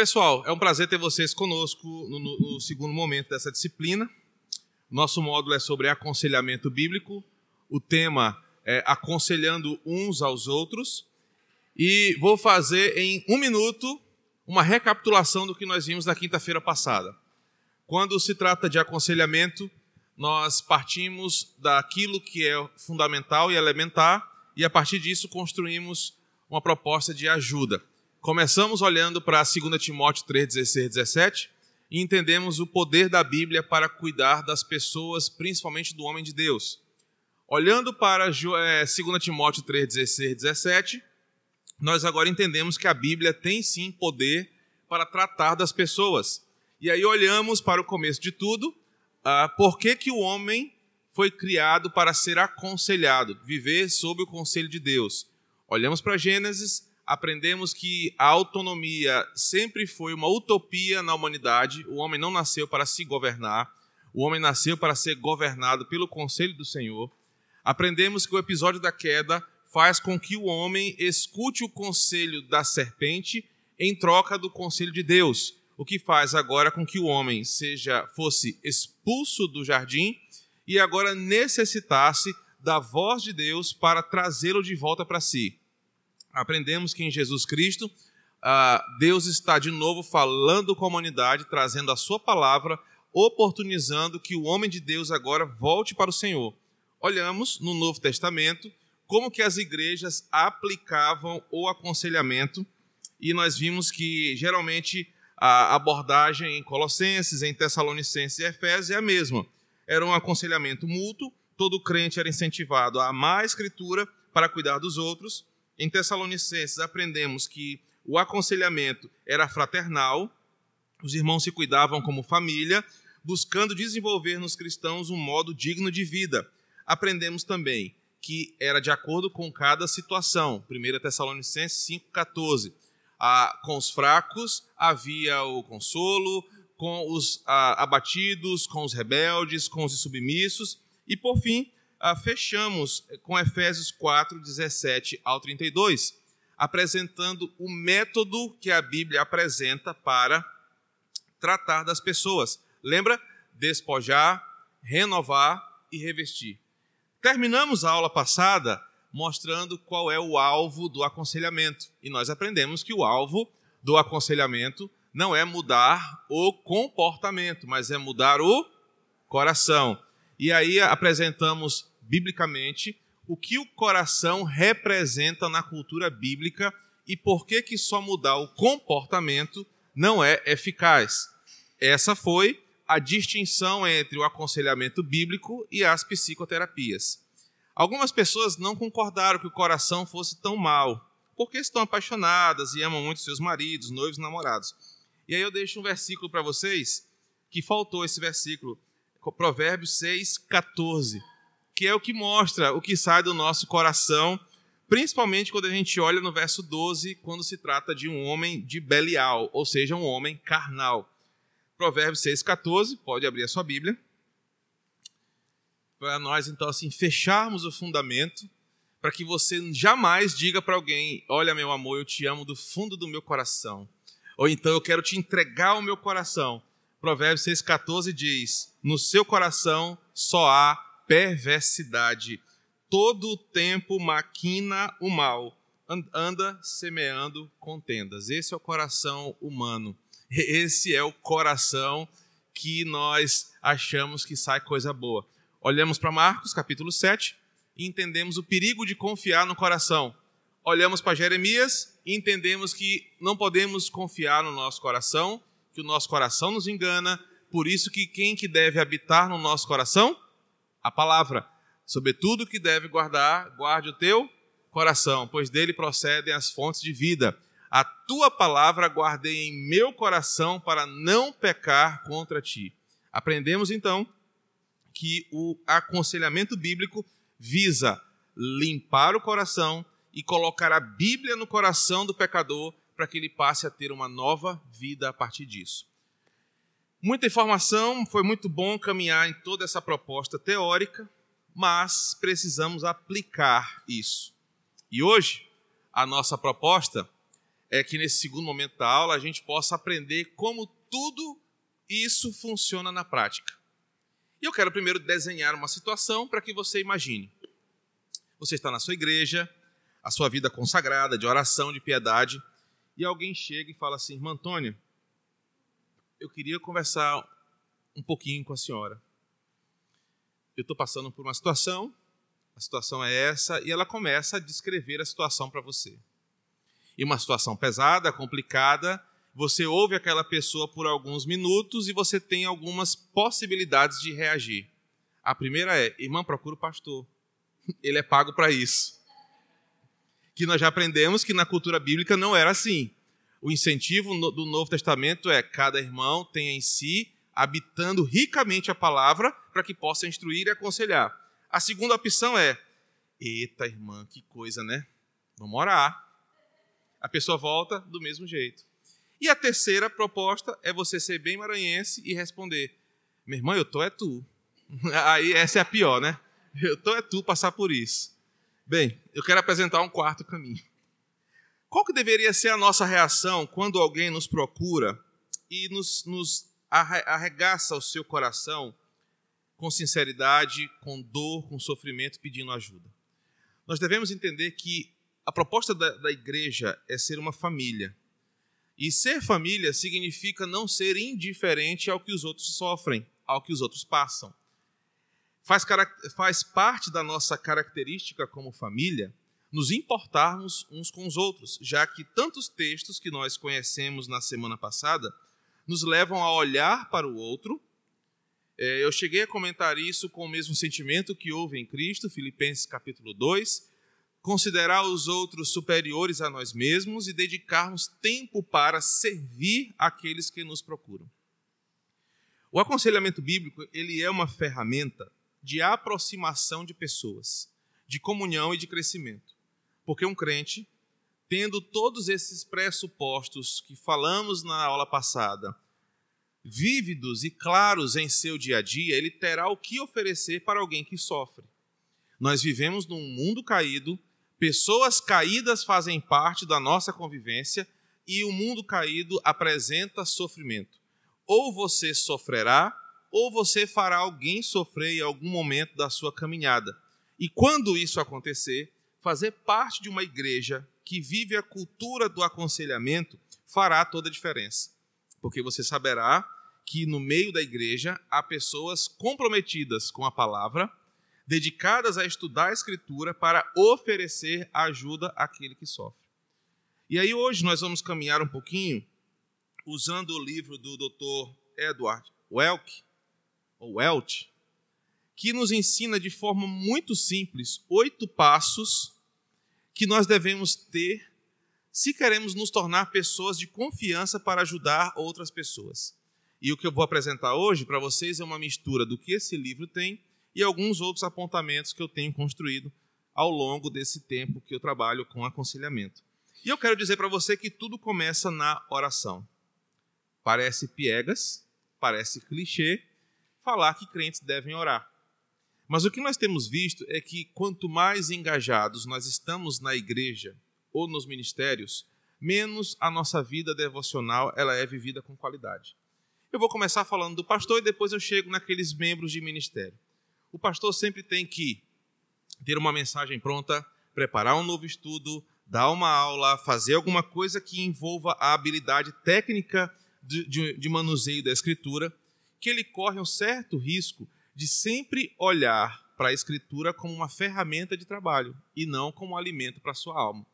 Pessoal, é um prazer ter vocês conosco no, no, no segundo momento dessa disciplina. Nosso módulo é sobre aconselhamento bíblico. O tema é aconselhando uns aos outros. E vou fazer em um minuto uma recapitulação do que nós vimos na quinta-feira passada. Quando se trata de aconselhamento, nós partimos daquilo que é fundamental e elementar e a partir disso construímos uma proposta de ajuda. Começamos olhando para 2 Timóteo 3, 16, 17 e entendemos o poder da Bíblia para cuidar das pessoas, principalmente do homem de Deus. Olhando para 2 é, Timóteo 3, 16, 17, nós agora entendemos que a Bíblia tem sim poder para tratar das pessoas. E aí olhamos para o começo de tudo, ah, por que, que o homem foi criado para ser aconselhado, viver sob o conselho de Deus. Olhamos para Gênesis, aprendemos que a autonomia sempre foi uma utopia na humanidade, o homem não nasceu para se governar, o homem nasceu para ser governado pelo conselho do Senhor. Aprendemos que o episódio da queda faz com que o homem escute o conselho da serpente em troca do conselho de Deus, o que faz agora com que o homem seja fosse expulso do jardim e agora necessitasse da voz de Deus para trazê-lo de volta para si. Aprendemos que em Jesus Cristo, ah, Deus está de novo falando com a humanidade, trazendo a sua palavra, oportunizando que o homem de Deus agora volte para o Senhor. Olhamos no Novo Testamento como que as igrejas aplicavam o aconselhamento e nós vimos que geralmente a abordagem em Colossenses, em Tessalonicenses e Efésios é a mesma. Era um aconselhamento mútuo, todo crente era incentivado a amar a Escritura para cuidar dos outros. Em Tessalonicenses aprendemos que o aconselhamento era fraternal, os irmãos se cuidavam como família, buscando desenvolver nos cristãos um modo digno de vida. Aprendemos também que era de acordo com cada situação. 1 Tessalonicenses 5,14. Ah, com os fracos havia o consolo, com os ah, abatidos, com os rebeldes, com os submissos. E, por fim, ah, fechamos com Efésios 4, 17 ao 32, apresentando o método que a Bíblia apresenta para tratar das pessoas. Lembra? Despojar, renovar e revestir. Terminamos a aula passada mostrando qual é o alvo do aconselhamento. E nós aprendemos que o alvo do aconselhamento não é mudar o comportamento, mas é mudar o coração. E aí apresentamos biblicamente o que o coração representa na cultura bíblica e por que que só mudar o comportamento não é eficaz. Essa foi a distinção entre o aconselhamento bíblico e as psicoterapias. Algumas pessoas não concordaram que o coração fosse tão mal, porque estão apaixonadas e amam muito seus maridos, noivos, namorados. E aí eu deixo um versículo para vocês, que faltou esse versículo, Provérbios 6, 14, que é o que mostra o que sai do nosso coração, principalmente quando a gente olha no verso 12, quando se trata de um homem de Belial, ou seja, um homem carnal. Provérbios 6,14, pode abrir a sua Bíblia. Para nós, então, assim, fecharmos o fundamento, para que você jamais diga para alguém: Olha, meu amor, eu te amo do fundo do meu coração. Ou então, eu quero te entregar o meu coração. Provérbios 6,14 diz: No seu coração só há perversidade. Todo o tempo maquina o mal, anda semeando contendas. Esse é o coração humano. Esse é o coração que nós achamos que sai coisa boa. Olhamos para Marcos, capítulo 7, e entendemos o perigo de confiar no coração. Olhamos para Jeremias e entendemos que não podemos confiar no nosso coração, que o nosso coração nos engana, por isso que quem que deve habitar no nosso coração? A palavra. Sobretudo que deve guardar, guarde o teu coração, pois dele procedem as fontes de vida. A tua palavra guardei em meu coração para não pecar contra ti. Aprendemos então que o aconselhamento bíblico visa limpar o coração e colocar a Bíblia no coração do pecador para que ele passe a ter uma nova vida a partir disso. Muita informação, foi muito bom caminhar em toda essa proposta teórica, mas precisamos aplicar isso. E hoje, a nossa proposta é que nesse segundo momento da aula a gente possa aprender como tudo isso funciona na prática. E eu quero primeiro desenhar uma situação para que você imagine. Você está na sua igreja, a sua vida consagrada, de oração, de piedade, e alguém chega e fala assim: Irmã Antônia, eu queria conversar um pouquinho com a senhora. Eu estou passando por uma situação, a situação é essa, e ela começa a descrever a situação para você. E uma situação pesada, complicada, você ouve aquela pessoa por alguns minutos e você tem algumas possibilidades de reagir. A primeira é: irmã, procura o pastor. Ele é pago para isso. Que nós já aprendemos que na cultura bíblica não era assim. O incentivo do Novo Testamento é cada irmão tenha em si, habitando ricamente a palavra, para que possa instruir e aconselhar. A segunda opção é: eita, irmã, que coisa, né? Vamos orar. A pessoa volta do mesmo jeito. E a terceira proposta é você ser bem maranhense e responder: Meu irmão, eu tô é tu. Aí essa é a pior, né? Eu tô é tu passar por isso. Bem, eu quero apresentar um quarto caminho. Qual que deveria ser a nossa reação quando alguém nos procura e nos, nos arregaça o seu coração com sinceridade, com dor, com sofrimento, pedindo ajuda? Nós devemos entender que a proposta da, da igreja é ser uma família. E ser família significa não ser indiferente ao que os outros sofrem, ao que os outros passam. Faz, faz parte da nossa característica como família nos importarmos uns com os outros, já que tantos textos que nós conhecemos na semana passada nos levam a olhar para o outro. É, eu cheguei a comentar isso com o mesmo sentimento que houve em Cristo, Filipenses capítulo 2, considerar os outros superiores a nós mesmos e dedicarmos tempo para servir aqueles que nos procuram. O aconselhamento bíblico, ele é uma ferramenta de aproximação de pessoas, de comunhão e de crescimento. Porque um crente, tendo todos esses pressupostos que falamos na aula passada, vívidos e claros em seu dia a dia, ele terá o que oferecer para alguém que sofre. Nós vivemos num mundo caído Pessoas caídas fazem parte da nossa convivência e o mundo caído apresenta sofrimento. Ou você sofrerá, ou você fará alguém sofrer em algum momento da sua caminhada. E quando isso acontecer, fazer parte de uma igreja que vive a cultura do aconselhamento fará toda a diferença. Porque você saberá que no meio da igreja há pessoas comprometidas com a palavra dedicadas a estudar a Escritura para oferecer ajuda àquele que sofre. E aí hoje nós vamos caminhar um pouquinho usando o livro do Dr. Edward Welk, ou Welch, que nos ensina de forma muito simples oito passos que nós devemos ter se queremos nos tornar pessoas de confiança para ajudar outras pessoas. E o que eu vou apresentar hoje para vocês é uma mistura do que esse livro tem e alguns outros apontamentos que eu tenho construído ao longo desse tempo que eu trabalho com aconselhamento. E eu quero dizer para você que tudo começa na oração. Parece piegas, parece clichê falar que crentes devem orar. Mas o que nós temos visto é que quanto mais engajados nós estamos na igreja ou nos ministérios, menos a nossa vida devocional ela é vivida com qualidade. Eu vou começar falando do pastor e depois eu chego naqueles membros de ministério. O pastor sempre tem que ter uma mensagem pronta, preparar um novo estudo, dar uma aula, fazer alguma coisa que envolva a habilidade técnica de, de, de manuseio da escritura, que ele corre um certo risco de sempre olhar para a escritura como uma ferramenta de trabalho e não como um alimento para a sua alma.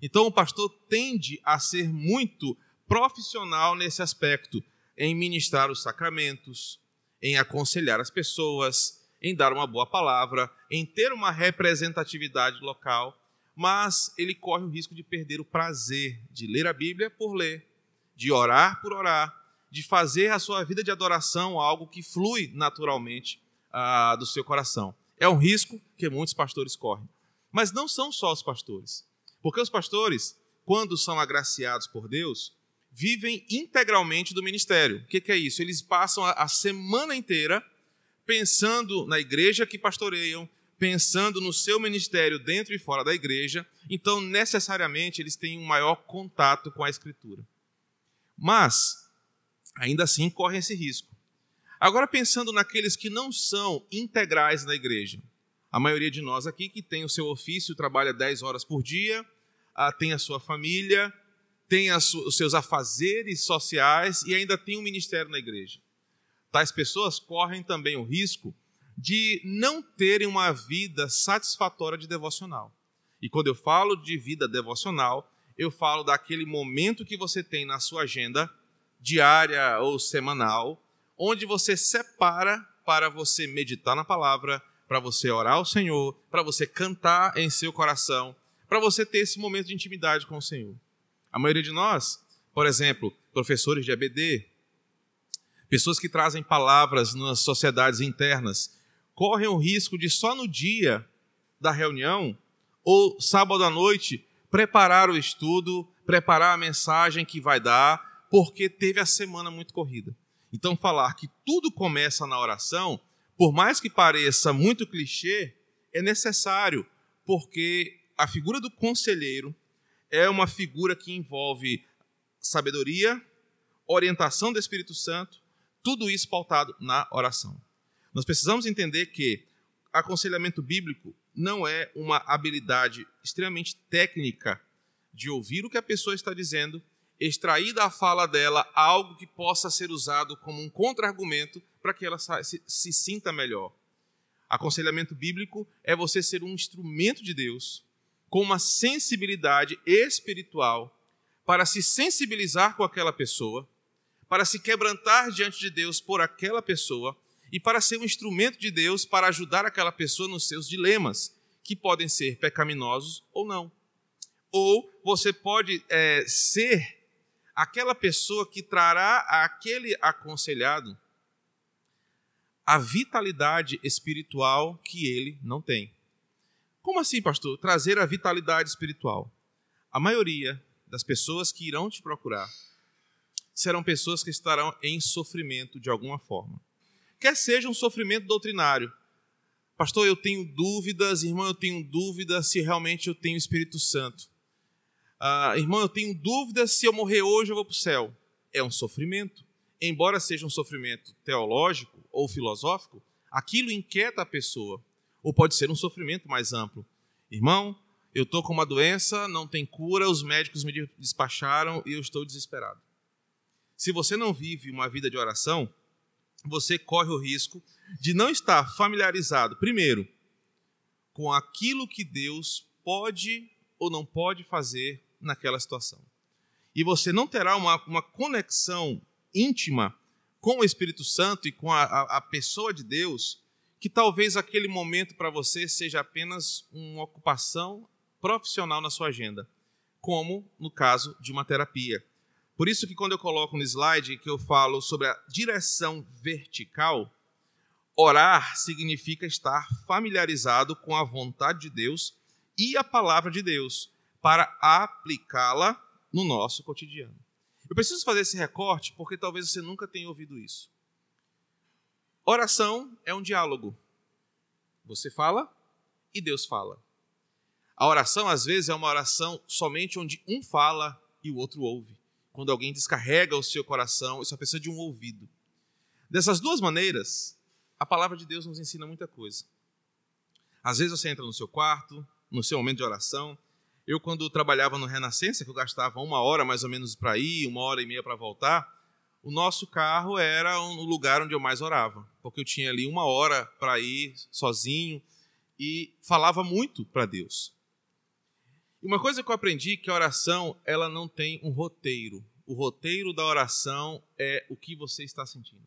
Então o pastor tende a ser muito profissional nesse aspecto, em ministrar os sacramentos, em aconselhar as pessoas, em dar uma boa palavra, em ter uma representatividade local, mas ele corre o risco de perder o prazer de ler a Bíblia por ler, de orar por orar, de fazer a sua vida de adoração algo que flui naturalmente ah, do seu coração. É um risco que muitos pastores correm. Mas não são só os pastores. Porque os pastores, quando são agraciados por Deus, vivem integralmente do ministério. O que é isso? Eles passam a semana inteira pensando na igreja que pastoreiam, pensando no seu ministério dentro e fora da igreja, então necessariamente eles têm um maior contato com a Escritura. Mas, ainda assim, correm esse risco. Agora, pensando naqueles que não são integrais na igreja, a maioria de nós aqui que tem o seu ofício, trabalha 10 horas por dia, ah, tem a sua família, tem os seus afazeres sociais e ainda tem um ministério na igreja. Tais pessoas correm também o risco de não terem uma vida satisfatória de devocional. E quando eu falo de vida devocional, eu falo daquele momento que você tem na sua agenda, diária ou semanal, onde você separa para você meditar na palavra, para você orar ao Senhor, para você cantar em seu coração, para você ter esse momento de intimidade com o Senhor. A maioria de nós, por exemplo, professores de ABD, pessoas que trazem palavras nas sociedades internas, correm o risco de só no dia da reunião ou sábado à noite preparar o estudo, preparar a mensagem que vai dar, porque teve a semana muito corrida. Então, falar que tudo começa na oração por mais que pareça muito clichê, é necessário, porque a figura do conselheiro é uma figura que envolve sabedoria, orientação do Espírito Santo, tudo isso pautado na oração. Nós precisamos entender que aconselhamento bíblico não é uma habilidade extremamente técnica de ouvir o que a pessoa está dizendo, extrair da fala dela algo que possa ser usado como um contra-argumento para que ela se, se sinta melhor. Aconselhamento bíblico é você ser um instrumento de Deus com uma sensibilidade espiritual para se sensibilizar com aquela pessoa, para se quebrantar diante de Deus por aquela pessoa e para ser um instrumento de Deus para ajudar aquela pessoa nos seus dilemas, que podem ser pecaminosos ou não. Ou você pode é, ser aquela pessoa que trará àquele aconselhado a vitalidade espiritual que ele não tem. Como assim, pastor? Trazer a vitalidade espiritual. A maioria das pessoas que irão te procurar serão pessoas que estarão em sofrimento de alguma forma. Quer seja um sofrimento doutrinário. Pastor, eu tenho dúvidas, irmão, eu tenho dúvidas se realmente eu tenho Espírito Santo. Ah, irmão, eu tenho dúvidas se eu morrer hoje eu vou para o céu. É um sofrimento. Embora seja um sofrimento teológico, ou filosófico, aquilo inquieta a pessoa. Ou pode ser um sofrimento mais amplo. Irmão, eu estou com uma doença, não tem cura, os médicos me despacharam e eu estou desesperado. Se você não vive uma vida de oração, você corre o risco de não estar familiarizado, primeiro, com aquilo que Deus pode ou não pode fazer naquela situação. E você não terá uma, uma conexão íntima com o Espírito Santo e com a, a, a pessoa de Deus, que talvez aquele momento para você seja apenas uma ocupação profissional na sua agenda, como no caso de uma terapia. Por isso que quando eu coloco no slide que eu falo sobre a direção vertical, orar significa estar familiarizado com a vontade de Deus e a palavra de Deus para aplicá-la no nosso cotidiano. Eu preciso fazer esse recorte porque talvez você nunca tenha ouvido isso. Oração é um diálogo. Você fala e Deus fala. A oração, às vezes, é uma oração somente onde um fala e o outro ouve. Quando alguém descarrega o seu coração, isso é precisa de um ouvido. Dessas duas maneiras, a palavra de Deus nos ensina muita coisa. Às vezes você entra no seu quarto, no seu momento de oração, eu, quando trabalhava no Renascença, que eu gastava uma hora mais ou menos para ir, uma hora e meia para voltar, o nosso carro era o lugar onde eu mais orava, porque eu tinha ali uma hora para ir sozinho e falava muito para Deus. E uma coisa que eu aprendi é que a oração ela não tem um roteiro. O roteiro da oração é o que você está sentindo,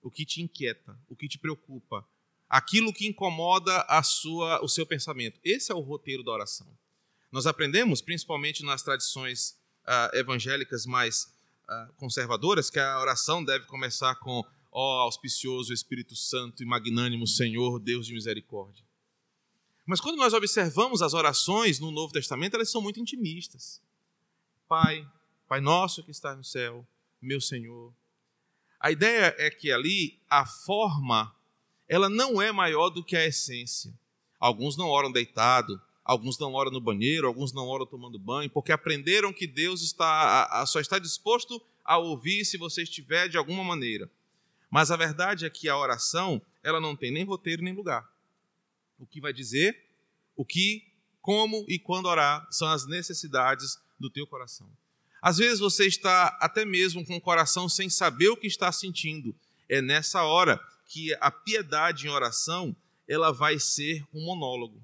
o que te inquieta, o que te preocupa, aquilo que incomoda a sua, o seu pensamento. Esse é o roteiro da oração. Nós aprendemos, principalmente nas tradições uh, evangélicas mais uh, conservadoras, que a oração deve começar com ó auspicioso Espírito Santo e magnânimo Senhor, Deus de misericórdia. Mas quando nós observamos as orações no Novo Testamento, elas são muito intimistas. Pai, Pai nosso que está no céu, meu Senhor. A ideia é que ali a forma, ela não é maior do que a essência. Alguns não oram deitado, alguns não oram no banheiro, alguns não oram tomando banho, porque aprenderam que Deus está, só está disposto a ouvir se você estiver de alguma maneira. Mas a verdade é que a oração, ela não tem nem roteiro nem lugar. O que vai dizer, o que, como e quando orar são as necessidades do teu coração. Às vezes você está até mesmo com o coração sem saber o que está sentindo. É nessa hora que a piedade em oração, ela vai ser um monólogo,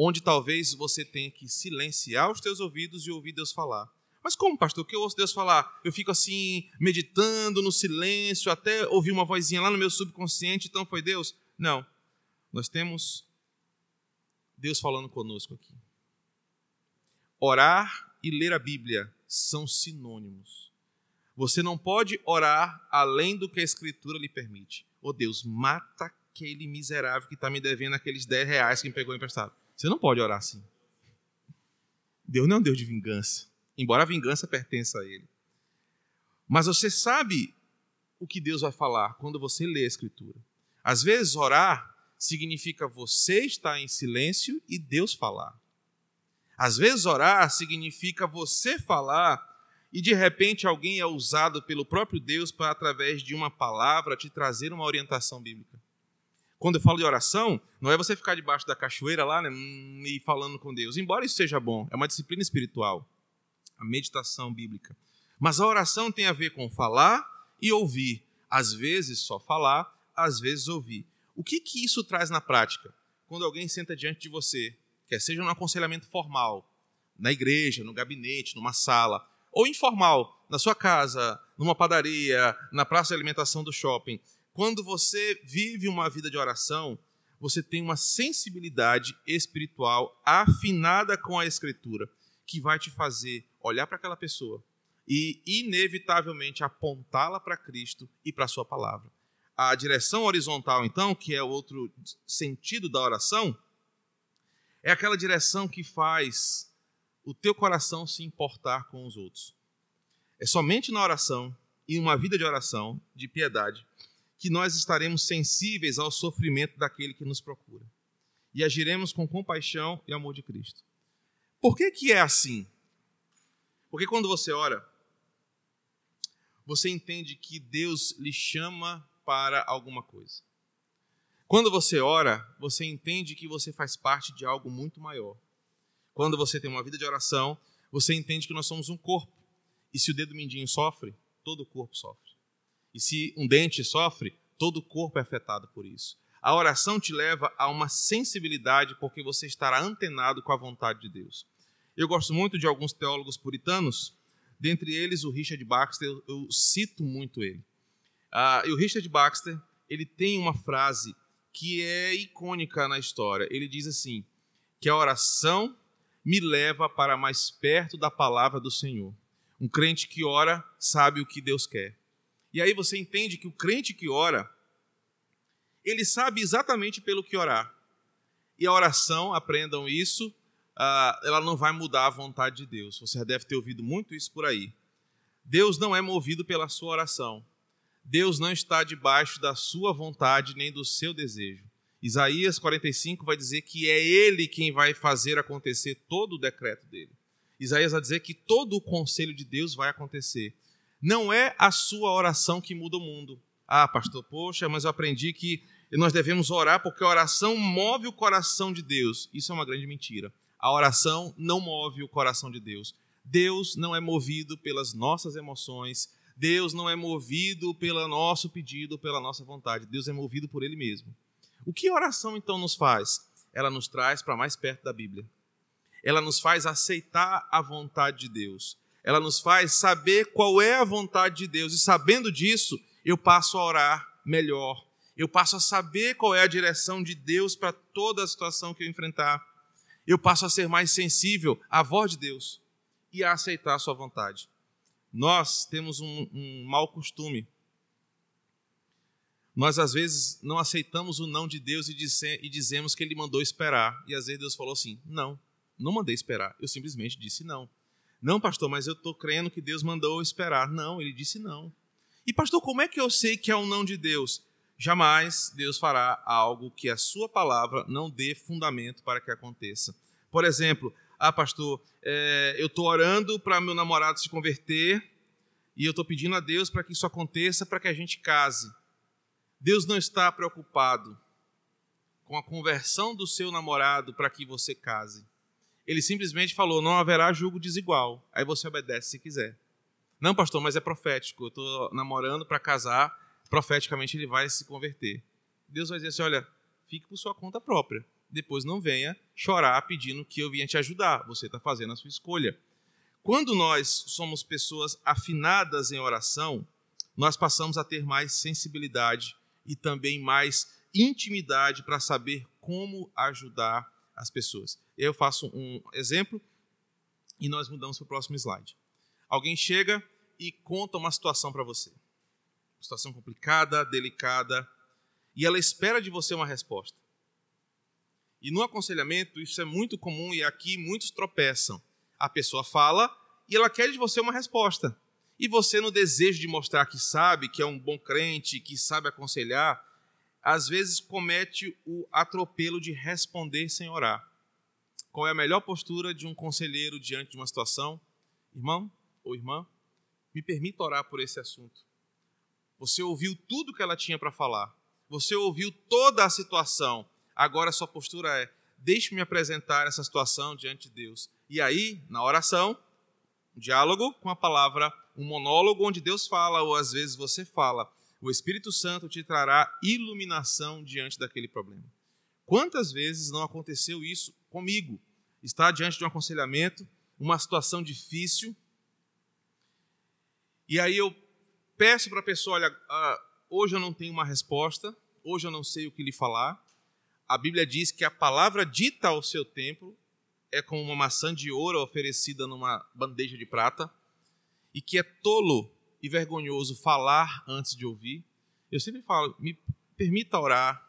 onde talvez você tenha que silenciar os teus ouvidos e ouvir Deus falar. Mas como, pastor? O que eu ouço Deus falar? Eu fico assim, meditando no silêncio, até ouvir uma vozinha lá no meu subconsciente, então foi Deus? Não. Nós temos Deus falando conosco aqui. Orar e ler a Bíblia são sinônimos. Você não pode orar além do que a Escritura lhe permite. Oh Deus, mata aquele miserável que está me devendo aqueles 10 reais que me pegou emprestado. Você não pode orar assim. Deus não é um Deus de vingança, embora a vingança pertença a Ele. Mas você sabe o que Deus vai falar quando você lê a Escritura. Às vezes, orar significa você estar em silêncio e Deus falar. Às vezes, orar significa você falar e de repente alguém é usado pelo próprio Deus para, através de uma palavra, te trazer uma orientação bíblica. Quando eu falo de oração, não é você ficar debaixo da cachoeira lá né, e falando com Deus, embora isso seja bom, é uma disciplina espiritual, a meditação bíblica. Mas a oração tem a ver com falar e ouvir. Às vezes só falar, às vezes ouvir. O que, que isso traz na prática? Quando alguém senta diante de você quer seja no aconselhamento formal, na igreja, no gabinete, numa sala, ou informal, na sua casa, numa padaria, na praça de alimentação do shopping. Quando você vive uma vida de oração, você tem uma sensibilidade espiritual afinada com a Escritura, que vai te fazer olhar para aquela pessoa e, inevitavelmente, apontá-la para Cristo e para a Sua palavra. A direção horizontal, então, que é outro sentido da oração, é aquela direção que faz o teu coração se importar com os outros. É somente na oração e uma vida de oração, de piedade, que nós estaremos sensíveis ao sofrimento daquele que nos procura e agiremos com compaixão e amor de Cristo. Por que, que é assim? Porque quando você ora, você entende que Deus lhe chama para alguma coisa. Quando você ora, você entende que você faz parte de algo muito maior. Quando você tem uma vida de oração, você entende que nós somos um corpo. E se o dedo mindinho sofre, todo o corpo sofre. E se um dente sofre, todo o corpo é afetado por isso. A oração te leva a uma sensibilidade porque você estará antenado com a vontade de Deus. Eu gosto muito de alguns teólogos puritanos, dentre eles o Richard Baxter, eu cito muito ele. Ah, e o Richard Baxter, ele tem uma frase que é icônica na história. Ele diz assim: que a oração me leva para mais perto da palavra do Senhor. Um crente que ora sabe o que Deus quer. E aí você entende que o crente que ora, ele sabe exatamente pelo que orar. E a oração, aprendam isso, uh, ela não vai mudar a vontade de Deus. Você deve ter ouvido muito isso por aí. Deus não é movido pela sua oração. Deus não está debaixo da sua vontade nem do seu desejo. Isaías 45 vai dizer que é ele quem vai fazer acontecer todo o decreto dele. Isaías vai dizer que todo o conselho de Deus vai acontecer. Não é a sua oração que muda o mundo. Ah, pastor, poxa, mas eu aprendi que nós devemos orar porque a oração move o coração de Deus. Isso é uma grande mentira. A oração não move o coração de Deus. Deus não é movido pelas nossas emoções, Deus não é movido pelo nosso pedido, pela nossa vontade. Deus é movido por Ele mesmo. O que a oração então nos faz? Ela nos traz para mais perto da Bíblia. Ela nos faz aceitar a vontade de Deus. Ela nos faz saber qual é a vontade de Deus. E sabendo disso, eu passo a orar melhor. Eu passo a saber qual é a direção de Deus para toda a situação que eu enfrentar. Eu passo a ser mais sensível à voz de Deus e a aceitar a sua vontade. Nós temos um, um mau costume. Nós, às vezes, não aceitamos o não de Deus e, disse, e dizemos que Ele mandou esperar. E às vezes Deus falou assim: não, não mandei esperar. Eu simplesmente disse não. Não, pastor, mas eu estou crendo que Deus mandou esperar. Não, ele disse não. E, pastor, como é que eu sei que é o não de Deus? jamais Deus fará algo que a sua palavra não dê fundamento para que aconteça. Por exemplo, ah, pastor, é, eu estou orando para meu namorado se converter e eu estou pedindo a Deus para que isso aconteça, para que a gente case. Deus não está preocupado com a conversão do seu namorado para que você case. Ele simplesmente falou: não haverá julgo desigual. Aí você obedece se quiser. Não, pastor, mas é profético. Eu estou namorando para casar, profeticamente ele vai se converter. Deus vai dizer assim: olha, fique por sua conta própria. Depois não venha chorar pedindo que eu venha te ajudar. Você está fazendo a sua escolha. Quando nós somos pessoas afinadas em oração, nós passamos a ter mais sensibilidade e também mais intimidade para saber como ajudar as pessoas. Eu faço um exemplo e nós mudamos para o próximo slide. Alguém chega e conta uma situação para você. Situação complicada, delicada, e ela espera de você uma resposta. E no aconselhamento, isso é muito comum e aqui muitos tropeçam. A pessoa fala e ela quer de você uma resposta. E você, no desejo de mostrar que sabe, que é um bom crente, que sabe aconselhar, às vezes comete o atropelo de responder sem orar. Qual é a melhor postura de um conselheiro diante de uma situação? Irmão, ou irmã, me permita orar por esse assunto. Você ouviu tudo que ela tinha para falar. Você ouviu toda a situação. Agora sua postura é: deixe-me apresentar essa situação diante de Deus. E aí, na oração, um diálogo com a palavra, um monólogo onde Deus fala, ou às vezes você fala. O Espírito Santo te trará iluminação diante daquele problema. Quantas vezes não aconteceu isso comigo? Estar diante de um aconselhamento, uma situação difícil, e aí eu peço para a pessoa: olha, uh, hoje eu não tenho uma resposta, hoje eu não sei o que lhe falar. A Bíblia diz que a palavra dita ao seu tempo é como uma maçã de ouro oferecida numa bandeja de prata, e que é tolo e vergonhoso falar antes de ouvir. Eu sempre falo: me permita orar,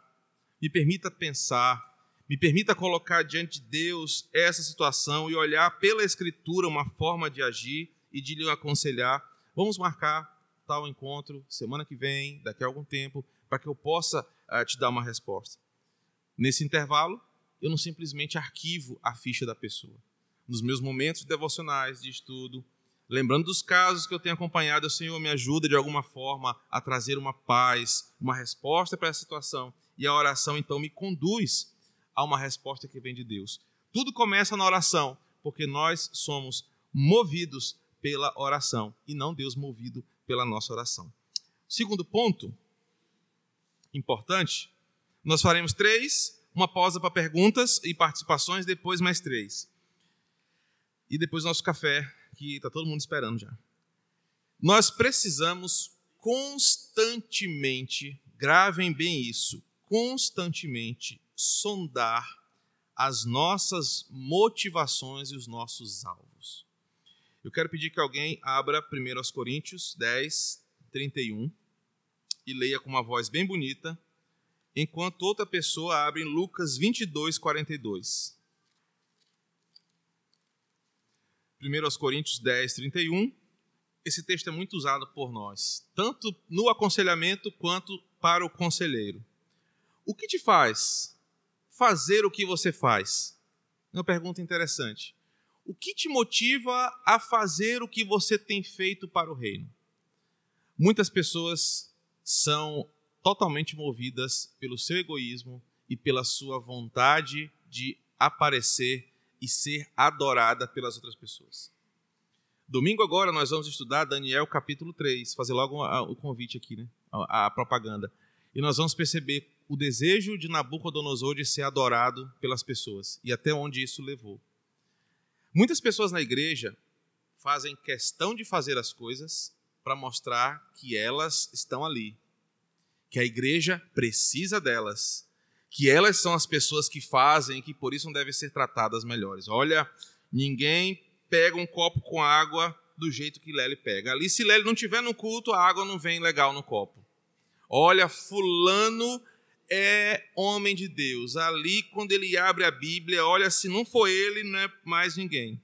me permita pensar, me permita colocar diante de Deus essa situação e olhar pela Escritura uma forma de agir e de lhe aconselhar Vamos marcar tal encontro semana que vem, daqui a algum tempo, para que eu possa uh, te dar uma resposta. Nesse intervalo, eu não simplesmente arquivo a ficha da pessoa. Nos meus momentos devocionais de estudo, lembrando dos casos que eu tenho acompanhado, o Senhor me ajuda de alguma forma a trazer uma paz, uma resposta para essa situação. E a oração então me conduz a uma resposta que vem de Deus. Tudo começa na oração, porque nós somos movidos pela oração e não Deus movido pela nossa oração. Segundo ponto importante, nós faremos três, uma pausa para perguntas e participações, depois mais três. E depois nosso café, que está todo mundo esperando já. Nós precisamos constantemente, gravem bem isso, constantemente sondar as nossas motivações e os nossos alvos. Eu quero pedir que alguém abra 1 Coríntios 10, 31 e leia com uma voz bem bonita, enquanto outra pessoa abre em Lucas 22, 42. 1 Coríntios 10, 31. Esse texto é muito usado por nós, tanto no aconselhamento quanto para o conselheiro. O que te faz fazer o que você faz? Uma pergunta interessante. O que te motiva a fazer o que você tem feito para o reino? Muitas pessoas são totalmente movidas pelo seu egoísmo e pela sua vontade de aparecer e ser adorada pelas outras pessoas. Domingo agora nós vamos estudar Daniel capítulo 3, fazer logo o convite aqui, né? a, propaganda. E nós vamos perceber o desejo de Nabucodonosor de ser adorado pelas pessoas e até onde isso levou. Muitas pessoas na igreja fazem questão de fazer as coisas para mostrar que elas estão ali, que a igreja precisa delas, que elas são as pessoas que fazem e que por isso devem ser tratadas melhores. Olha, ninguém pega um copo com água do jeito que Lely pega. Ali, se Lely não tiver no culto, a água não vem legal no copo. Olha, fulano é homem de Deus. Ali, quando ele abre a Bíblia, olha, se não for ele, não é mais ninguém.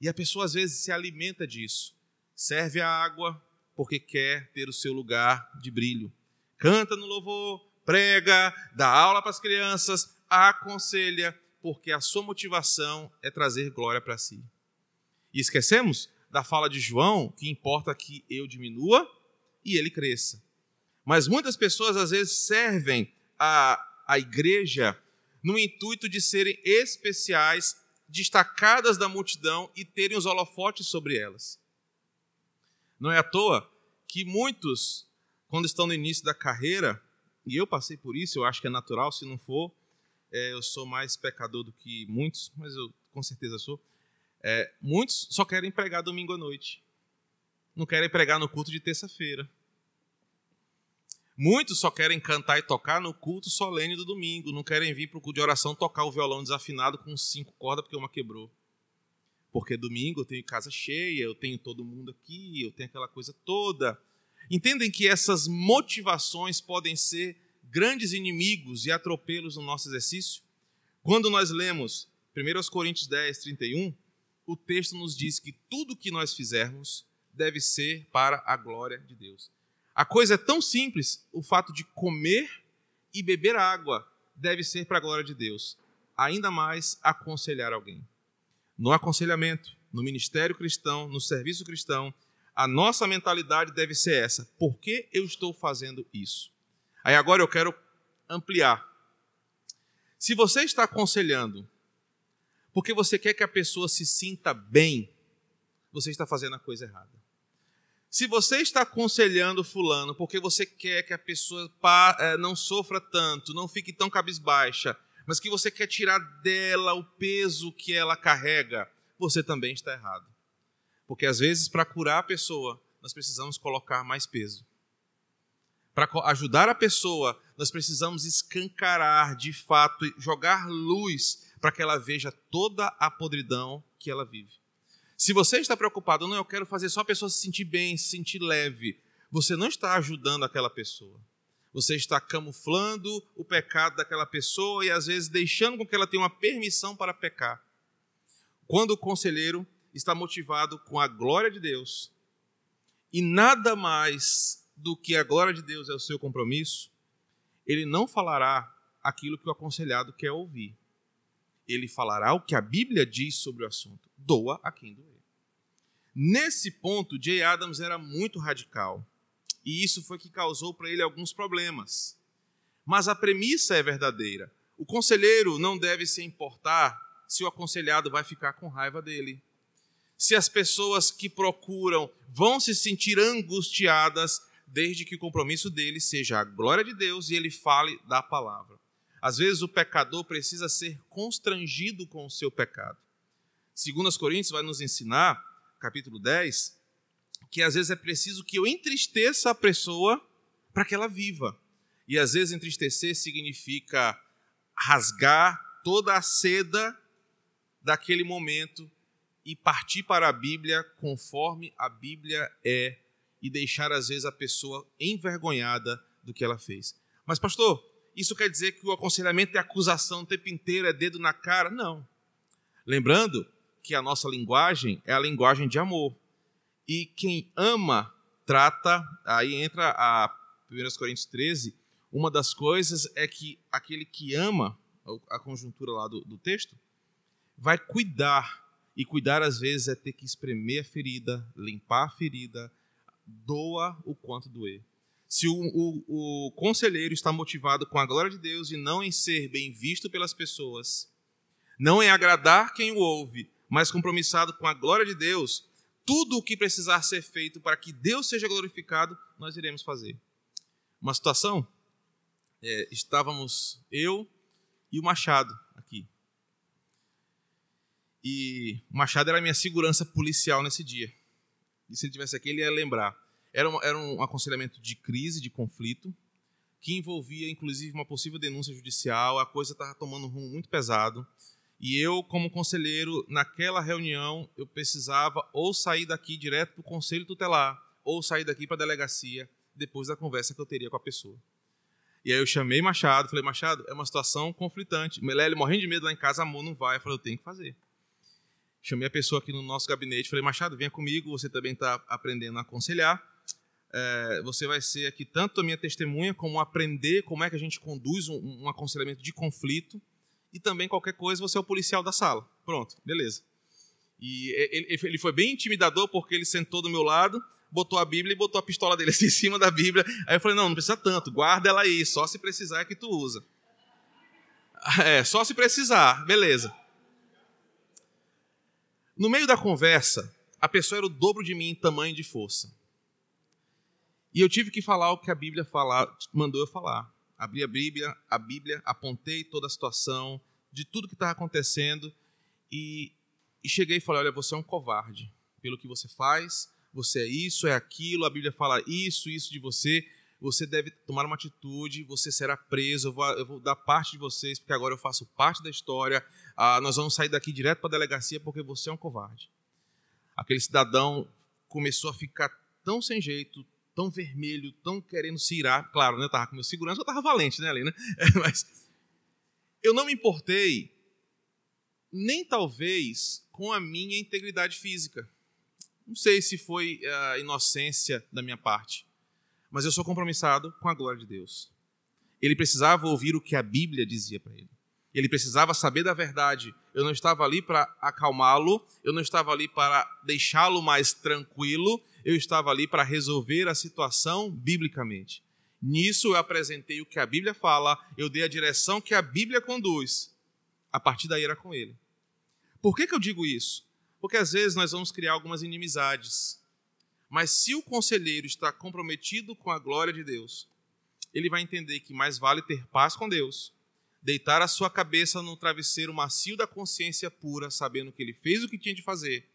E a pessoa às vezes se alimenta disso. Serve a água porque quer ter o seu lugar de brilho. canta no louvor, prega, dá aula para as crianças, aconselha, porque a sua motivação é trazer glória para si. E esquecemos da fala de João que importa que eu diminua e ele cresça. Mas muitas pessoas às vezes servem a, a igreja no intuito de serem especiais, destacadas da multidão e terem os holofotes sobre elas. Não é à toa que muitos, quando estão no início da carreira, e eu passei por isso, eu acho que é natural, se não for, é, eu sou mais pecador do que muitos, mas eu com certeza sou. É, muitos só querem pregar domingo à noite, não querem pregar no culto de terça-feira. Muitos só querem cantar e tocar no culto solene do domingo, não querem vir para o culto de oração tocar o violão desafinado com cinco cordas porque uma quebrou. Porque domingo eu tenho casa cheia, eu tenho todo mundo aqui, eu tenho aquela coisa toda. Entendem que essas motivações podem ser grandes inimigos e atropelos no nosso exercício? Quando nós lemos 1 Coríntios 10, 31, o texto nos diz que tudo que nós fizermos deve ser para a glória de Deus. A coisa é tão simples, o fato de comer e beber água deve ser para a glória de Deus. Ainda mais aconselhar alguém. No aconselhamento, no ministério cristão, no serviço cristão, a nossa mentalidade deve ser essa: por que eu estou fazendo isso? Aí agora eu quero ampliar. Se você está aconselhando porque você quer que a pessoa se sinta bem, você está fazendo a coisa errada. Se você está aconselhando fulano porque você quer que a pessoa eh, não sofra tanto, não fique tão cabisbaixa, mas que você quer tirar dela o peso que ela carrega, você também está errado. Porque às vezes, para curar a pessoa, nós precisamos colocar mais peso. Para ajudar a pessoa, nós precisamos escancarar de fato, jogar luz para que ela veja toda a podridão que ela vive. Se você está preocupado, não, eu quero fazer só a pessoa se sentir bem, se sentir leve, você não está ajudando aquela pessoa. Você está camuflando o pecado daquela pessoa e às vezes deixando com que ela tenha uma permissão para pecar. Quando o conselheiro está motivado com a glória de Deus e nada mais do que a glória de Deus é o seu compromisso, ele não falará aquilo que o aconselhado quer ouvir. Ele falará o que a Bíblia diz sobre o assunto doa a quem doer. Nesse ponto, Jay Adams era muito radical. E isso foi que causou para ele alguns problemas. Mas a premissa é verdadeira. O conselheiro não deve se importar se o aconselhado vai ficar com raiva dele. Se as pessoas que procuram vão se sentir angustiadas, desde que o compromisso dele seja a glória de Deus e ele fale da palavra. Às vezes o pecador precisa ser constrangido com o seu pecado. Segundo as Coríntios vai nos ensinar, capítulo 10, que às vezes é preciso que eu entristeça a pessoa para que ela viva. E às vezes entristecer significa rasgar toda a seda daquele momento e partir para a Bíblia conforme a Bíblia é e deixar às vezes a pessoa envergonhada do que ela fez. Mas pastor, isso quer dizer que o aconselhamento é acusação o tempo inteiro, é dedo na cara? Não. Lembrando que a nossa linguagem é a linguagem de amor. E quem ama trata, aí entra a 1 Coríntios 13, uma das coisas é que aquele que ama, a conjuntura lá do, do texto, vai cuidar. E cuidar, às vezes, é ter que espremer a ferida, limpar a ferida, doa o quanto doer. Se o, o, o conselheiro está motivado com a glória de Deus e não em ser bem visto pelas pessoas, não em agradar quem o ouve, mas compromissado com a glória de Deus, tudo o que precisar ser feito para que Deus seja glorificado, nós iremos fazer. Uma situação, é, estávamos eu e o Machado aqui. E o Machado era a minha segurança policial nesse dia. E se ele tivesse aqui, ele ia lembrar. Era um, era um aconselhamento de crise, de conflito, que envolvia inclusive uma possível denúncia judicial. A coisa estava tomando um rumo muito pesado. E eu, como conselheiro, naquela reunião, eu precisava ou sair daqui direto para o conselho tutelar, ou sair daqui para a delegacia, depois da conversa que eu teria com a pessoa. E aí eu chamei Machado, falei, Machado, é uma situação conflitante. Melélio morrendo de medo lá em casa, amor, não vai. Eu falei, eu tenho que fazer. Chamei a pessoa aqui no nosso gabinete, falei, Machado, venha comigo, você também está aprendendo a aconselhar. é, você vai ser aqui tanto a minha testemunha, como aprender como é que a gente conduz um, um aconselhamento de conflito, e também qualquer coisa, você é o policial da sala. Pronto, beleza. E ele, foi bem intimidador, porque ele sentou do meu lado, botou a Bíblia e botou a pistola dele assim em cima da Bíblia. Aí eu falei: não, não precisa tanto, guarda ela aí, só se precisar é que tu usa. É, só se precisar, beleza. No meio da conversa, a pessoa era o dobro de mim em tamanho de força. E eu tive que falar o que a Bíblia fala, mandou eu falar. Abri a Bíblia, a Bíblia, apontei toda a situação, de tudo que estava acontecendo, e, e cheguei e falei: olha, você é um covarde pelo que você faz, você é isso, é aquilo, a Bíblia fala isso, isso de você, você deve tomar uma atitude, você será preso, eu vou, eu vou dar parte de vocês, porque agora eu faço parte da história, ah, nós vamos sair daqui direto para a delegacia porque você é um covarde. Aquele cidadão começou a ficar tão sem jeito, tão vermelho, tão querendo se irar. Claro, né, eu estava com meu segurança, eu estava valente né, ali, né? Mas eu não me importei, nem talvez com a minha integridade física. Não sei se foi a inocência da minha parte, mas eu sou compromissado com a glória de Deus. Ele precisava ouvir o que a Bíblia dizia para ele. Ele precisava saber da verdade. Eu não estava ali para acalmá-lo, eu não estava ali para deixá-lo mais tranquilo, eu estava ali para resolver a situação biblicamente. Nisso eu apresentei o que a Bíblia fala, eu dei a direção que a Bíblia conduz. A partir daí era com ele. Por que, que eu digo isso? Porque às vezes nós vamos criar algumas inimizades. Mas se o conselheiro está comprometido com a glória de Deus, ele vai entender que mais vale ter paz com Deus, deitar a sua cabeça no travesseiro macio da consciência pura, sabendo que ele fez o que tinha de fazer,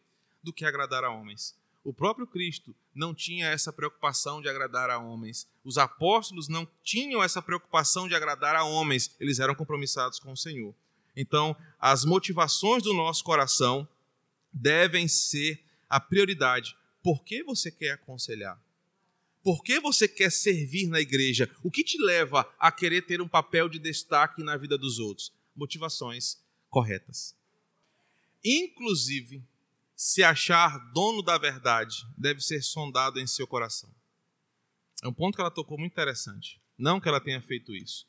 do que agradar a homens. O próprio Cristo não tinha essa preocupação de agradar a homens. Os apóstolos não tinham essa preocupação de agradar a homens. Eles eram compromissados com o Senhor. Então, as motivações do nosso coração devem ser a prioridade. Por que você quer aconselhar? Por que você quer servir na igreja? O que te leva a querer ter um papel de destaque na vida dos outros? Motivações corretas. Inclusive, se achar dono da verdade, deve ser sondado em seu coração. É um ponto que ela tocou muito interessante. Não que ela tenha feito isso,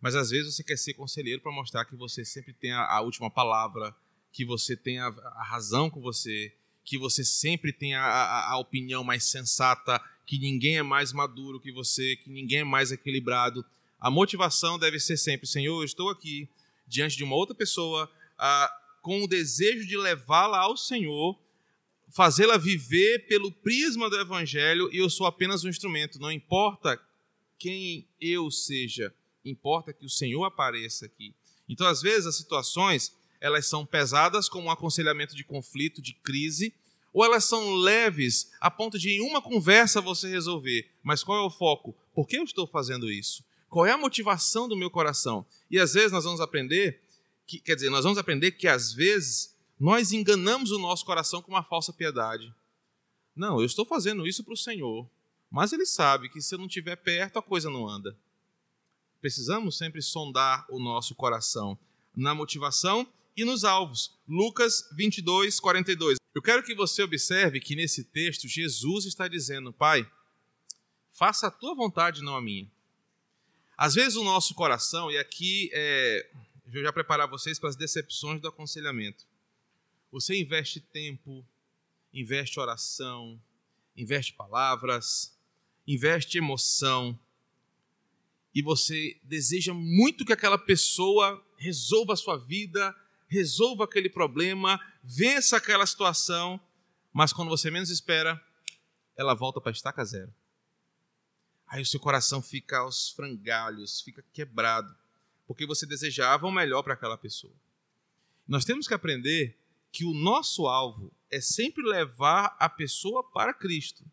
mas às vezes você quer ser conselheiro para mostrar que você sempre tem a, última palavra, que você tem a, a razão com você, que você sempre tem a, a, a, opinião mais sensata, que ninguém é mais maduro que você, que ninguém é mais equilibrado. A motivação deve ser sempre: Senhor, eu estou aqui diante de uma outra pessoa ah, com o desejo de levá-la ao Senhor, fazê-la viver pelo prisma do Evangelho e eu sou apenas um instrumento. Não importa quem eu seja, importa que o Senhor apareça aqui. Então, às vezes, as situações elas são pesadas como um aconselhamento de conflito, de crise, ou elas são leves a ponto de em uma conversa você resolver. Mas qual é o foco? Por que eu estou fazendo isso? Qual é a motivação do meu coração? E às vezes nós vamos aprender, que, quer dizer, nós vamos aprender que às vezes nós enganamos o nosso coração com uma falsa piedade. Não, eu estou fazendo isso para o Senhor, mas Ele sabe que se eu não estiver perto a coisa não anda. Precisamos sempre sondar o nosso coração na motivação e nos alvos. Lucas 22, 42. Eu quero que você observe que nesse texto Jesus está dizendo: Pai, faça a tua vontade, não a minha. Às vezes o nosso coração, e aqui é, eu já preparar vocês para as decepções do aconselhamento. Você investe tempo, investe oração, investe palavras, investe emoção, e você deseja muito que aquela pessoa resolva a sua vida, resolva aquele problema, vença aquela situação, mas quando você menos espera, ela volta para estaca zero. Aí o seu coração fica aos frangalhos, fica quebrado, porque você desejava o melhor para aquela pessoa. Nós temos que aprender que o nosso alvo é sempre levar a pessoa para Cristo,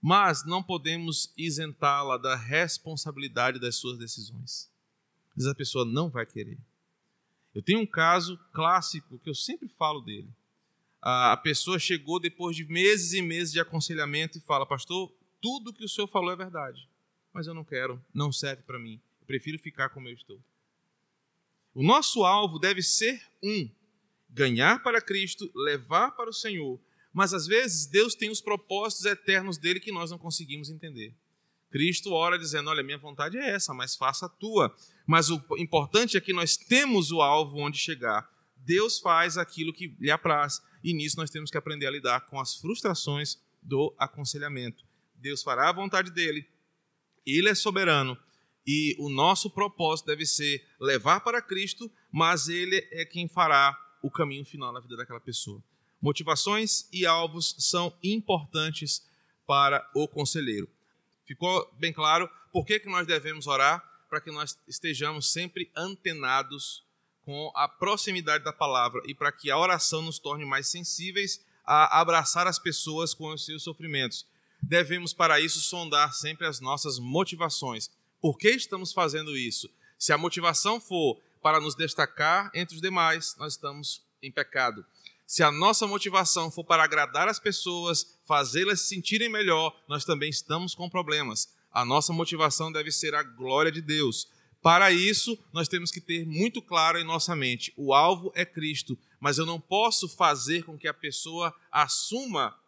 mas não podemos isentá-la da responsabilidade das suas decisões. Mas a pessoa não vai querer. Eu tenho um caso clássico que eu sempre falo dele. A pessoa chegou depois de meses e meses de aconselhamento e fala: Pastor, tudo que o senhor falou é verdade, mas eu não quero, não serve para mim. Prefiro ficar como eu estou. O nosso alvo deve ser um: ganhar para Cristo, levar para o Senhor, Mas às vezes Deus tem os propósitos eternos dele que nós não conseguimos entender. Cristo ora dizendo: Olha, minha vontade é essa, mas faça a tua. Mas o importante é que nós temos o alvo onde chegar. Deus faz aquilo que lhe apraz. E nisso nós temos que aprender a lidar com as frustrações do aconselhamento. Deus fará a vontade dele, ele é soberano. E o nosso propósito deve ser levar para Cristo, mas ele é quem fará o caminho final na vida daquela pessoa. Motivações e alvos são importantes para o conselheiro. Ficou bem claro por que, que nós devemos orar? Para que nós estejamos sempre antenados com a proximidade da palavra e para que a oração nos torne mais sensíveis a abraçar as pessoas com os seus sofrimentos. Devemos, para isso, sondar sempre as nossas motivações. Por que estamos fazendo isso? Se a motivação for para nos destacar entre os demais, nós estamos em pecado. Se a nossa motivação for para agradar as pessoas, fazê-las se sentirem melhor, nós também estamos com problemas. A nossa motivação deve ser a glória de Deus. Para isso, nós temos que ter muito claro em nossa mente: o alvo é Cristo, mas eu não posso fazer com que a pessoa assuma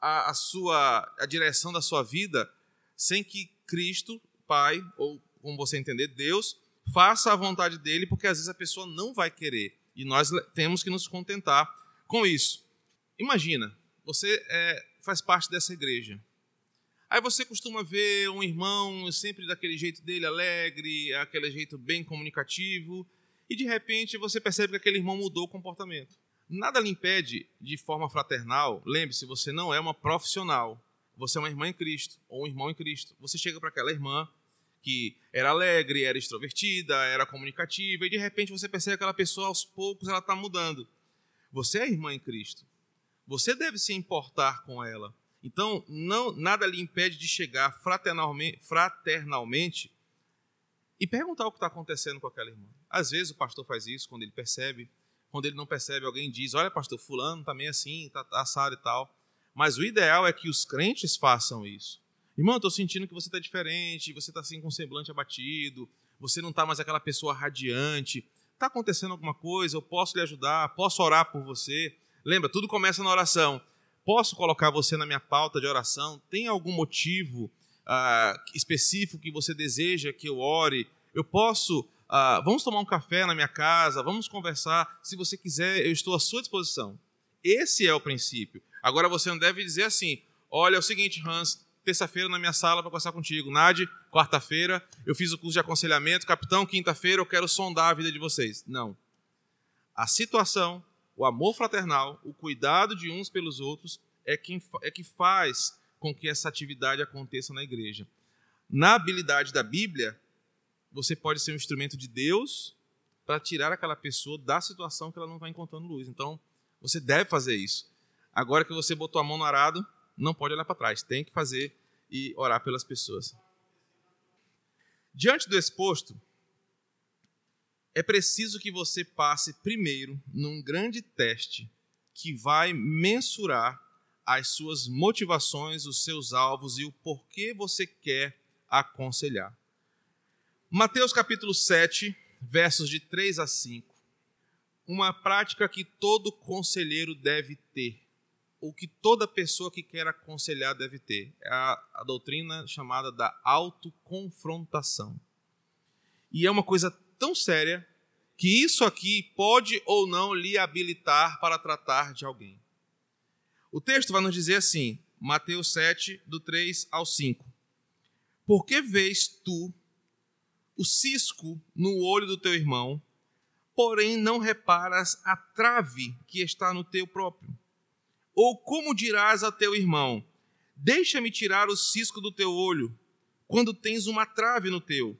a, a sua a direção da sua vida sem que Cristo, Pai, ou como você entender, Deus, faça a vontade dele, porque às vezes a pessoa não vai querer. E nós temos que nos contentar com isso. Imagina, você é, faz parte dessa igreja. Aí você costuma ver um irmão sempre daquele jeito dele, alegre, aquele jeito bem comunicativo, e de repente você percebe que aquele irmão mudou o comportamento. Nada lhe impede, de forma fraternal, lembre-se, você não é uma profissional, você é uma irmã em Cristo, ou um irmão em Cristo. Você chega para aquela irmã que era alegre, era extrovertida, era comunicativa, e de repente você percebe que aquela pessoa, aos poucos, ela está mudando. Você é irmã em Cristo. Você deve se importar com ela. Então, não, nada lhe impede de chegar fraternalmente, fraternalmente e perguntar o que está acontecendo com aquela irmã. Às vezes o pastor faz isso quando ele percebe. Quando ele não percebe, alguém diz: Olha, pastor, Fulano está meio assim, está assado e tal. Mas o ideal é que os crentes façam isso. Irmão, estou sentindo que você está diferente, você está assim com o semblante abatido, você não está mais aquela pessoa radiante está acontecendo alguma coisa, eu posso lhe ajudar, posso orar por você. Lembra, tudo começa na oração. Posso colocar você na minha pauta de oração? Tem algum motivo ah, específico que você deseja que eu ore? Eu posso. Ah, vamos tomar um café na minha casa, vamos conversar. Se você quiser, eu estou à sua disposição. Esse é o princípio. Agora você não deve dizer assim: olha, é o seguinte, Hans, terça-feira na minha sala para conversar contigo. Nade, quarta-feira, eu fiz o curso de aconselhamento. Capitão, quinta-feira eu quero sondar a vida de vocês. Não. A situação, o amor fraternal, o cuidado de uns pelos outros é, quem, é que faz com que essa atividade aconteça na igreja. Na habilidade da Bíblia, você pode ser um instrumento de Deus para tirar aquela pessoa da situação que ela não está encontrando luz. Então, você deve fazer isso. Agora que você botou a mão no arado, não pode olhar para trás, tem que fazer e orar pelas pessoas. Diante do exposto, é preciso que você passe primeiro num grande teste que vai mensurar as suas motivações, os seus alvos e o porquê você quer aconselhar. Mateus capítulo 7, versos de 3 a 5. Uma prática que todo conselheiro deve ter o que toda pessoa que quer aconselhar deve ter. É a, a doutrina chamada da autoconfrontação. E é uma coisa tão séria que isso aqui pode ou não lhe habilitar para tratar de alguém. O texto vai nos dizer assim, Mateus 7, do 3 ao 5. Por que vês tu o cisco no olho do teu irmão, porém não reparas a trave que está no teu próprio? Ou como dirás a teu irmão: Deixa-me tirar o cisco do teu olho, quando tens uma trave no teu?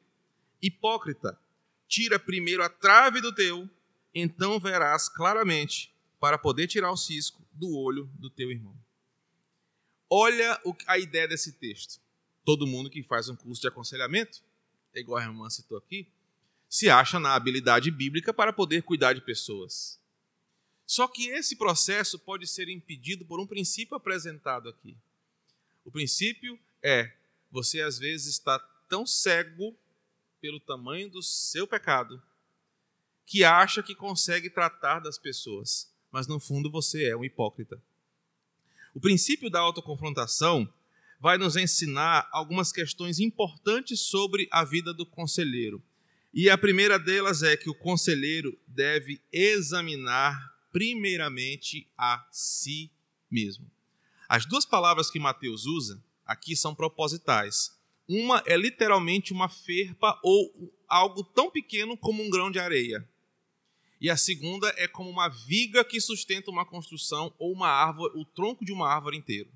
Hipócrita, tira primeiro a trave do teu, então verás claramente para poder tirar o cisco do olho do teu irmão. Olha a ideia desse texto. Todo mundo que faz um curso de aconselhamento, igual a irmã citou aqui, se acha na habilidade bíblica para poder cuidar de pessoas. Só que esse processo pode ser impedido por um princípio apresentado aqui. O princípio é: você às vezes está tão cego pelo tamanho do seu pecado que acha que consegue tratar das pessoas, mas no fundo você é um hipócrita. O princípio da autoconfrontação vai nos ensinar algumas questões importantes sobre a vida do conselheiro. E a primeira delas é que o conselheiro deve examinar primeiramente a si mesmo. As duas palavras que Mateus usa aqui são propositais. Uma é literalmente uma ferpa ou algo tão pequeno como um grão de areia. E a segunda é como uma viga que sustenta uma construção ou uma árvore, o tronco de uma árvore inteiro.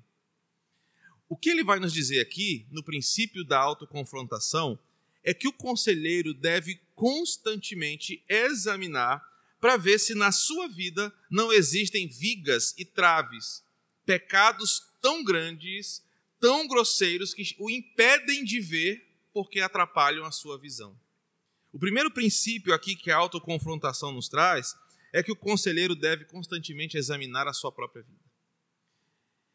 O que ele vai nos dizer aqui, no princípio da autoconfrontação, é que o conselheiro deve constantemente examinar para ver se na sua vida não existem vigas e traves, pecados tão grandes, tão grosseiros que o impedem de ver porque atrapalham a sua visão. O primeiro princípio aqui que a autoconfrontação nos traz é que o conselheiro deve constantemente examinar a sua própria vida.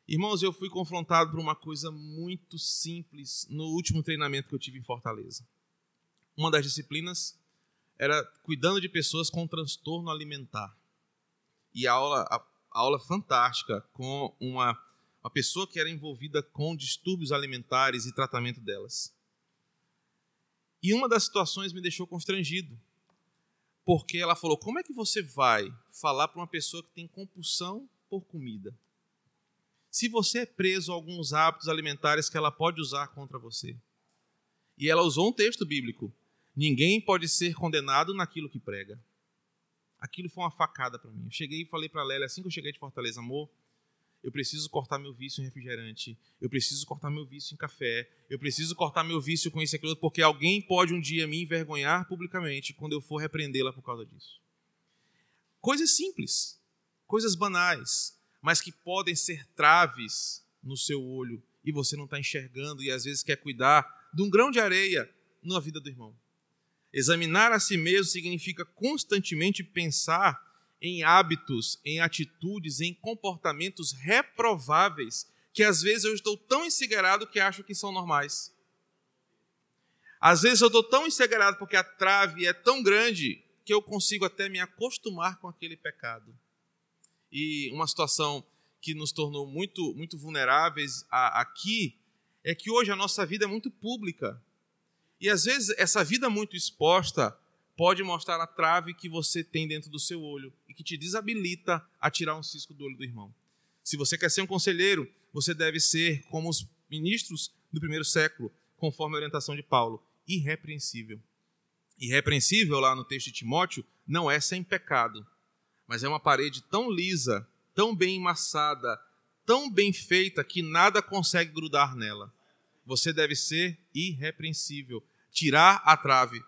Irmãos, eu fui confrontado por uma coisa muito simples no último treinamento que eu tive em Fortaleza. Uma das disciplinas era cuidando de pessoas com transtorno alimentar. E a aula, a, a aula fantástica com uma, uma pessoa que era envolvida com distúrbios alimentares e tratamento delas. E uma das situações me deixou constrangido, porque ela falou: Como é que você vai falar para uma pessoa que tem compulsão por comida? Se você é preso a alguns hábitos alimentares que ela pode usar contra você. E ela usou um texto bíblico: Ninguém pode ser condenado naquilo que prega. Aquilo foi uma facada para mim. Eu cheguei e falei para a Lélia assim que eu cheguei de Fortaleza, amor, eu preciso cortar meu vício em refrigerante, eu preciso cortar meu vício em café, eu preciso cortar meu vício com isso e aquilo, porque alguém pode um dia me envergonhar publicamente quando eu for repreendê-la por causa disso. Coisas simples, coisas banais, mas que podem ser traves no seu olho e você não está enxergando e às vezes quer cuidar de um grão de areia na vida do irmão. Examinar a si mesmo significa constantemente pensar em hábitos, em atitudes, em comportamentos reprováveis que às vezes eu estou tão encegueirado que acho que são normais. Às vezes eu estou tão encegueirado porque a trave é tão grande que eu consigo até me acostumar com aquele pecado. E uma situação que nos tornou muito, muito vulneráveis aqui é que hoje a nossa vida é muito pública. E às vezes essa vida muito exposta pode mostrar a trave que você tem dentro do seu olho e que te desabilita a tirar um cisco do olho do irmão. Se você quer ser um conselheiro, você deve ser como os ministros do primeiro século, conforme a orientação de Paulo, irrepreensível. Irrepreensível, lá no texto de Timóteo, não é sem pecado, mas é uma parede tão lisa, tão bem emassada, tão bem feita que nada consegue grudar nela. Você deve ser irrepreensível, tirar a trave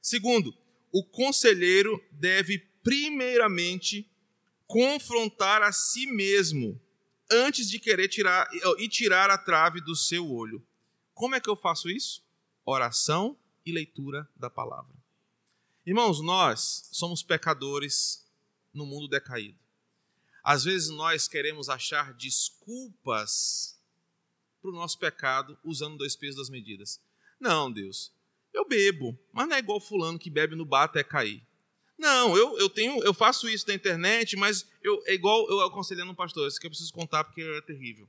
Segundo, o conselheiro deve primeiramente confrontar a si mesmo antes de querer tirar e tirar a trave do seu olho. Como é que eu faço isso? Oração e leitura da palavra. Irmãos, nós somos pecadores no mundo decaído. Às vezes nós queremos achar desculpas para o nosso pecado usando dois pesos das medidas. Não, Deus, eu bebo, mas não é igual fulano que bebe no bar até cair. Não, eu, eu tenho, eu faço isso na internet, mas eu, é igual eu aconselhando um pastor, isso que eu preciso contar porque é terrível.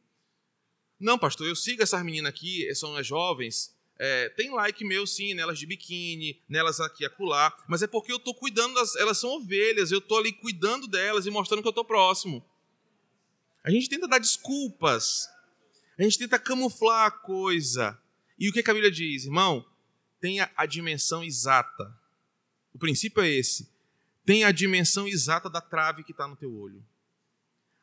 Não, pastor, eu sigo essas meninas aqui, são as jovens, é, tem like meu sim, nelas de biquíni, nelas aqui acolá, mas é porque eu estou cuidando das, elas são ovelhas, eu estou ali cuidando delas e mostrando que eu estou próximo. A gente tenta dar desculpas, a gente tenta camuflar a coisa. E o que a Bíblia diz, irmão? tenha a dimensão exata. O princípio é esse. Tenha a dimensão exata da trave que está no teu olho.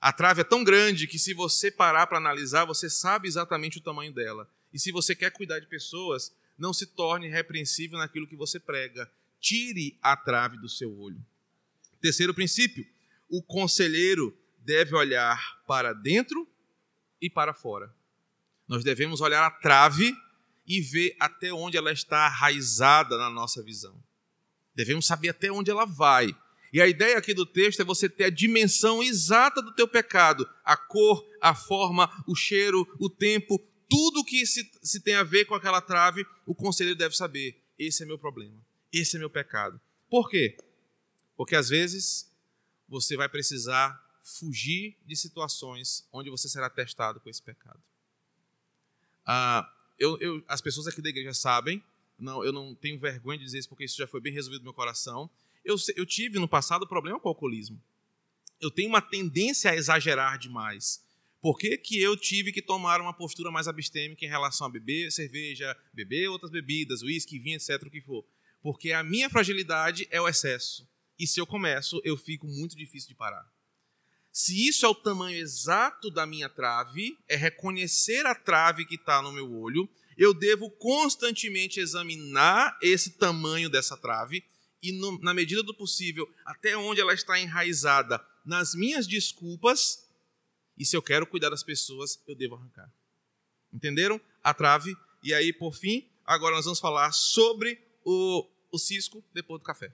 A trave é tão grande que se você parar para analisar, você sabe exatamente o tamanho dela. E se você quer cuidar de pessoas, não se torne repreensível naquilo que você prega. Tire a trave do seu olho. Terceiro princípio: o conselheiro deve olhar para dentro e para fora. Nós devemos olhar a trave e ver até onde ela está arraizada na nossa visão. Devemos saber até onde ela vai. E a ideia aqui do texto é você ter a dimensão exata do teu pecado, a cor, a forma, o cheiro, o tempo, tudo que se, se tem a ver com aquela trave, o conselheiro deve saber. Esse é meu problema, esse é meu pecado. Por quê? Porque às vezes você vai precisar fugir de situações onde você será testado com esse pecado. Ah, eu, eu, as pessoas aqui da igreja sabem, não, eu não tenho vergonha de dizer isso porque isso já foi bem resolvido no meu coração. Eu, eu tive no passado problema com o alcoolismo. Eu tenho uma tendência a exagerar demais. Por que, que eu tive que tomar uma postura mais abstêmica em relação a beber cerveja, beber outras bebidas, uísque, vinho, etc., o que for? Porque a minha fragilidade é o excesso. E se eu começo, eu fico muito difícil de parar. Se isso é o tamanho exato da minha trave, é reconhecer a trave que está no meu olho, eu devo constantemente examinar esse tamanho dessa trave e, no, na medida do possível, até onde ela está enraizada nas minhas desculpas. E se eu quero cuidar das pessoas, eu devo arrancar. Entenderam? A trave. E aí, por fim, agora nós vamos falar sobre o, o cisco depois do café.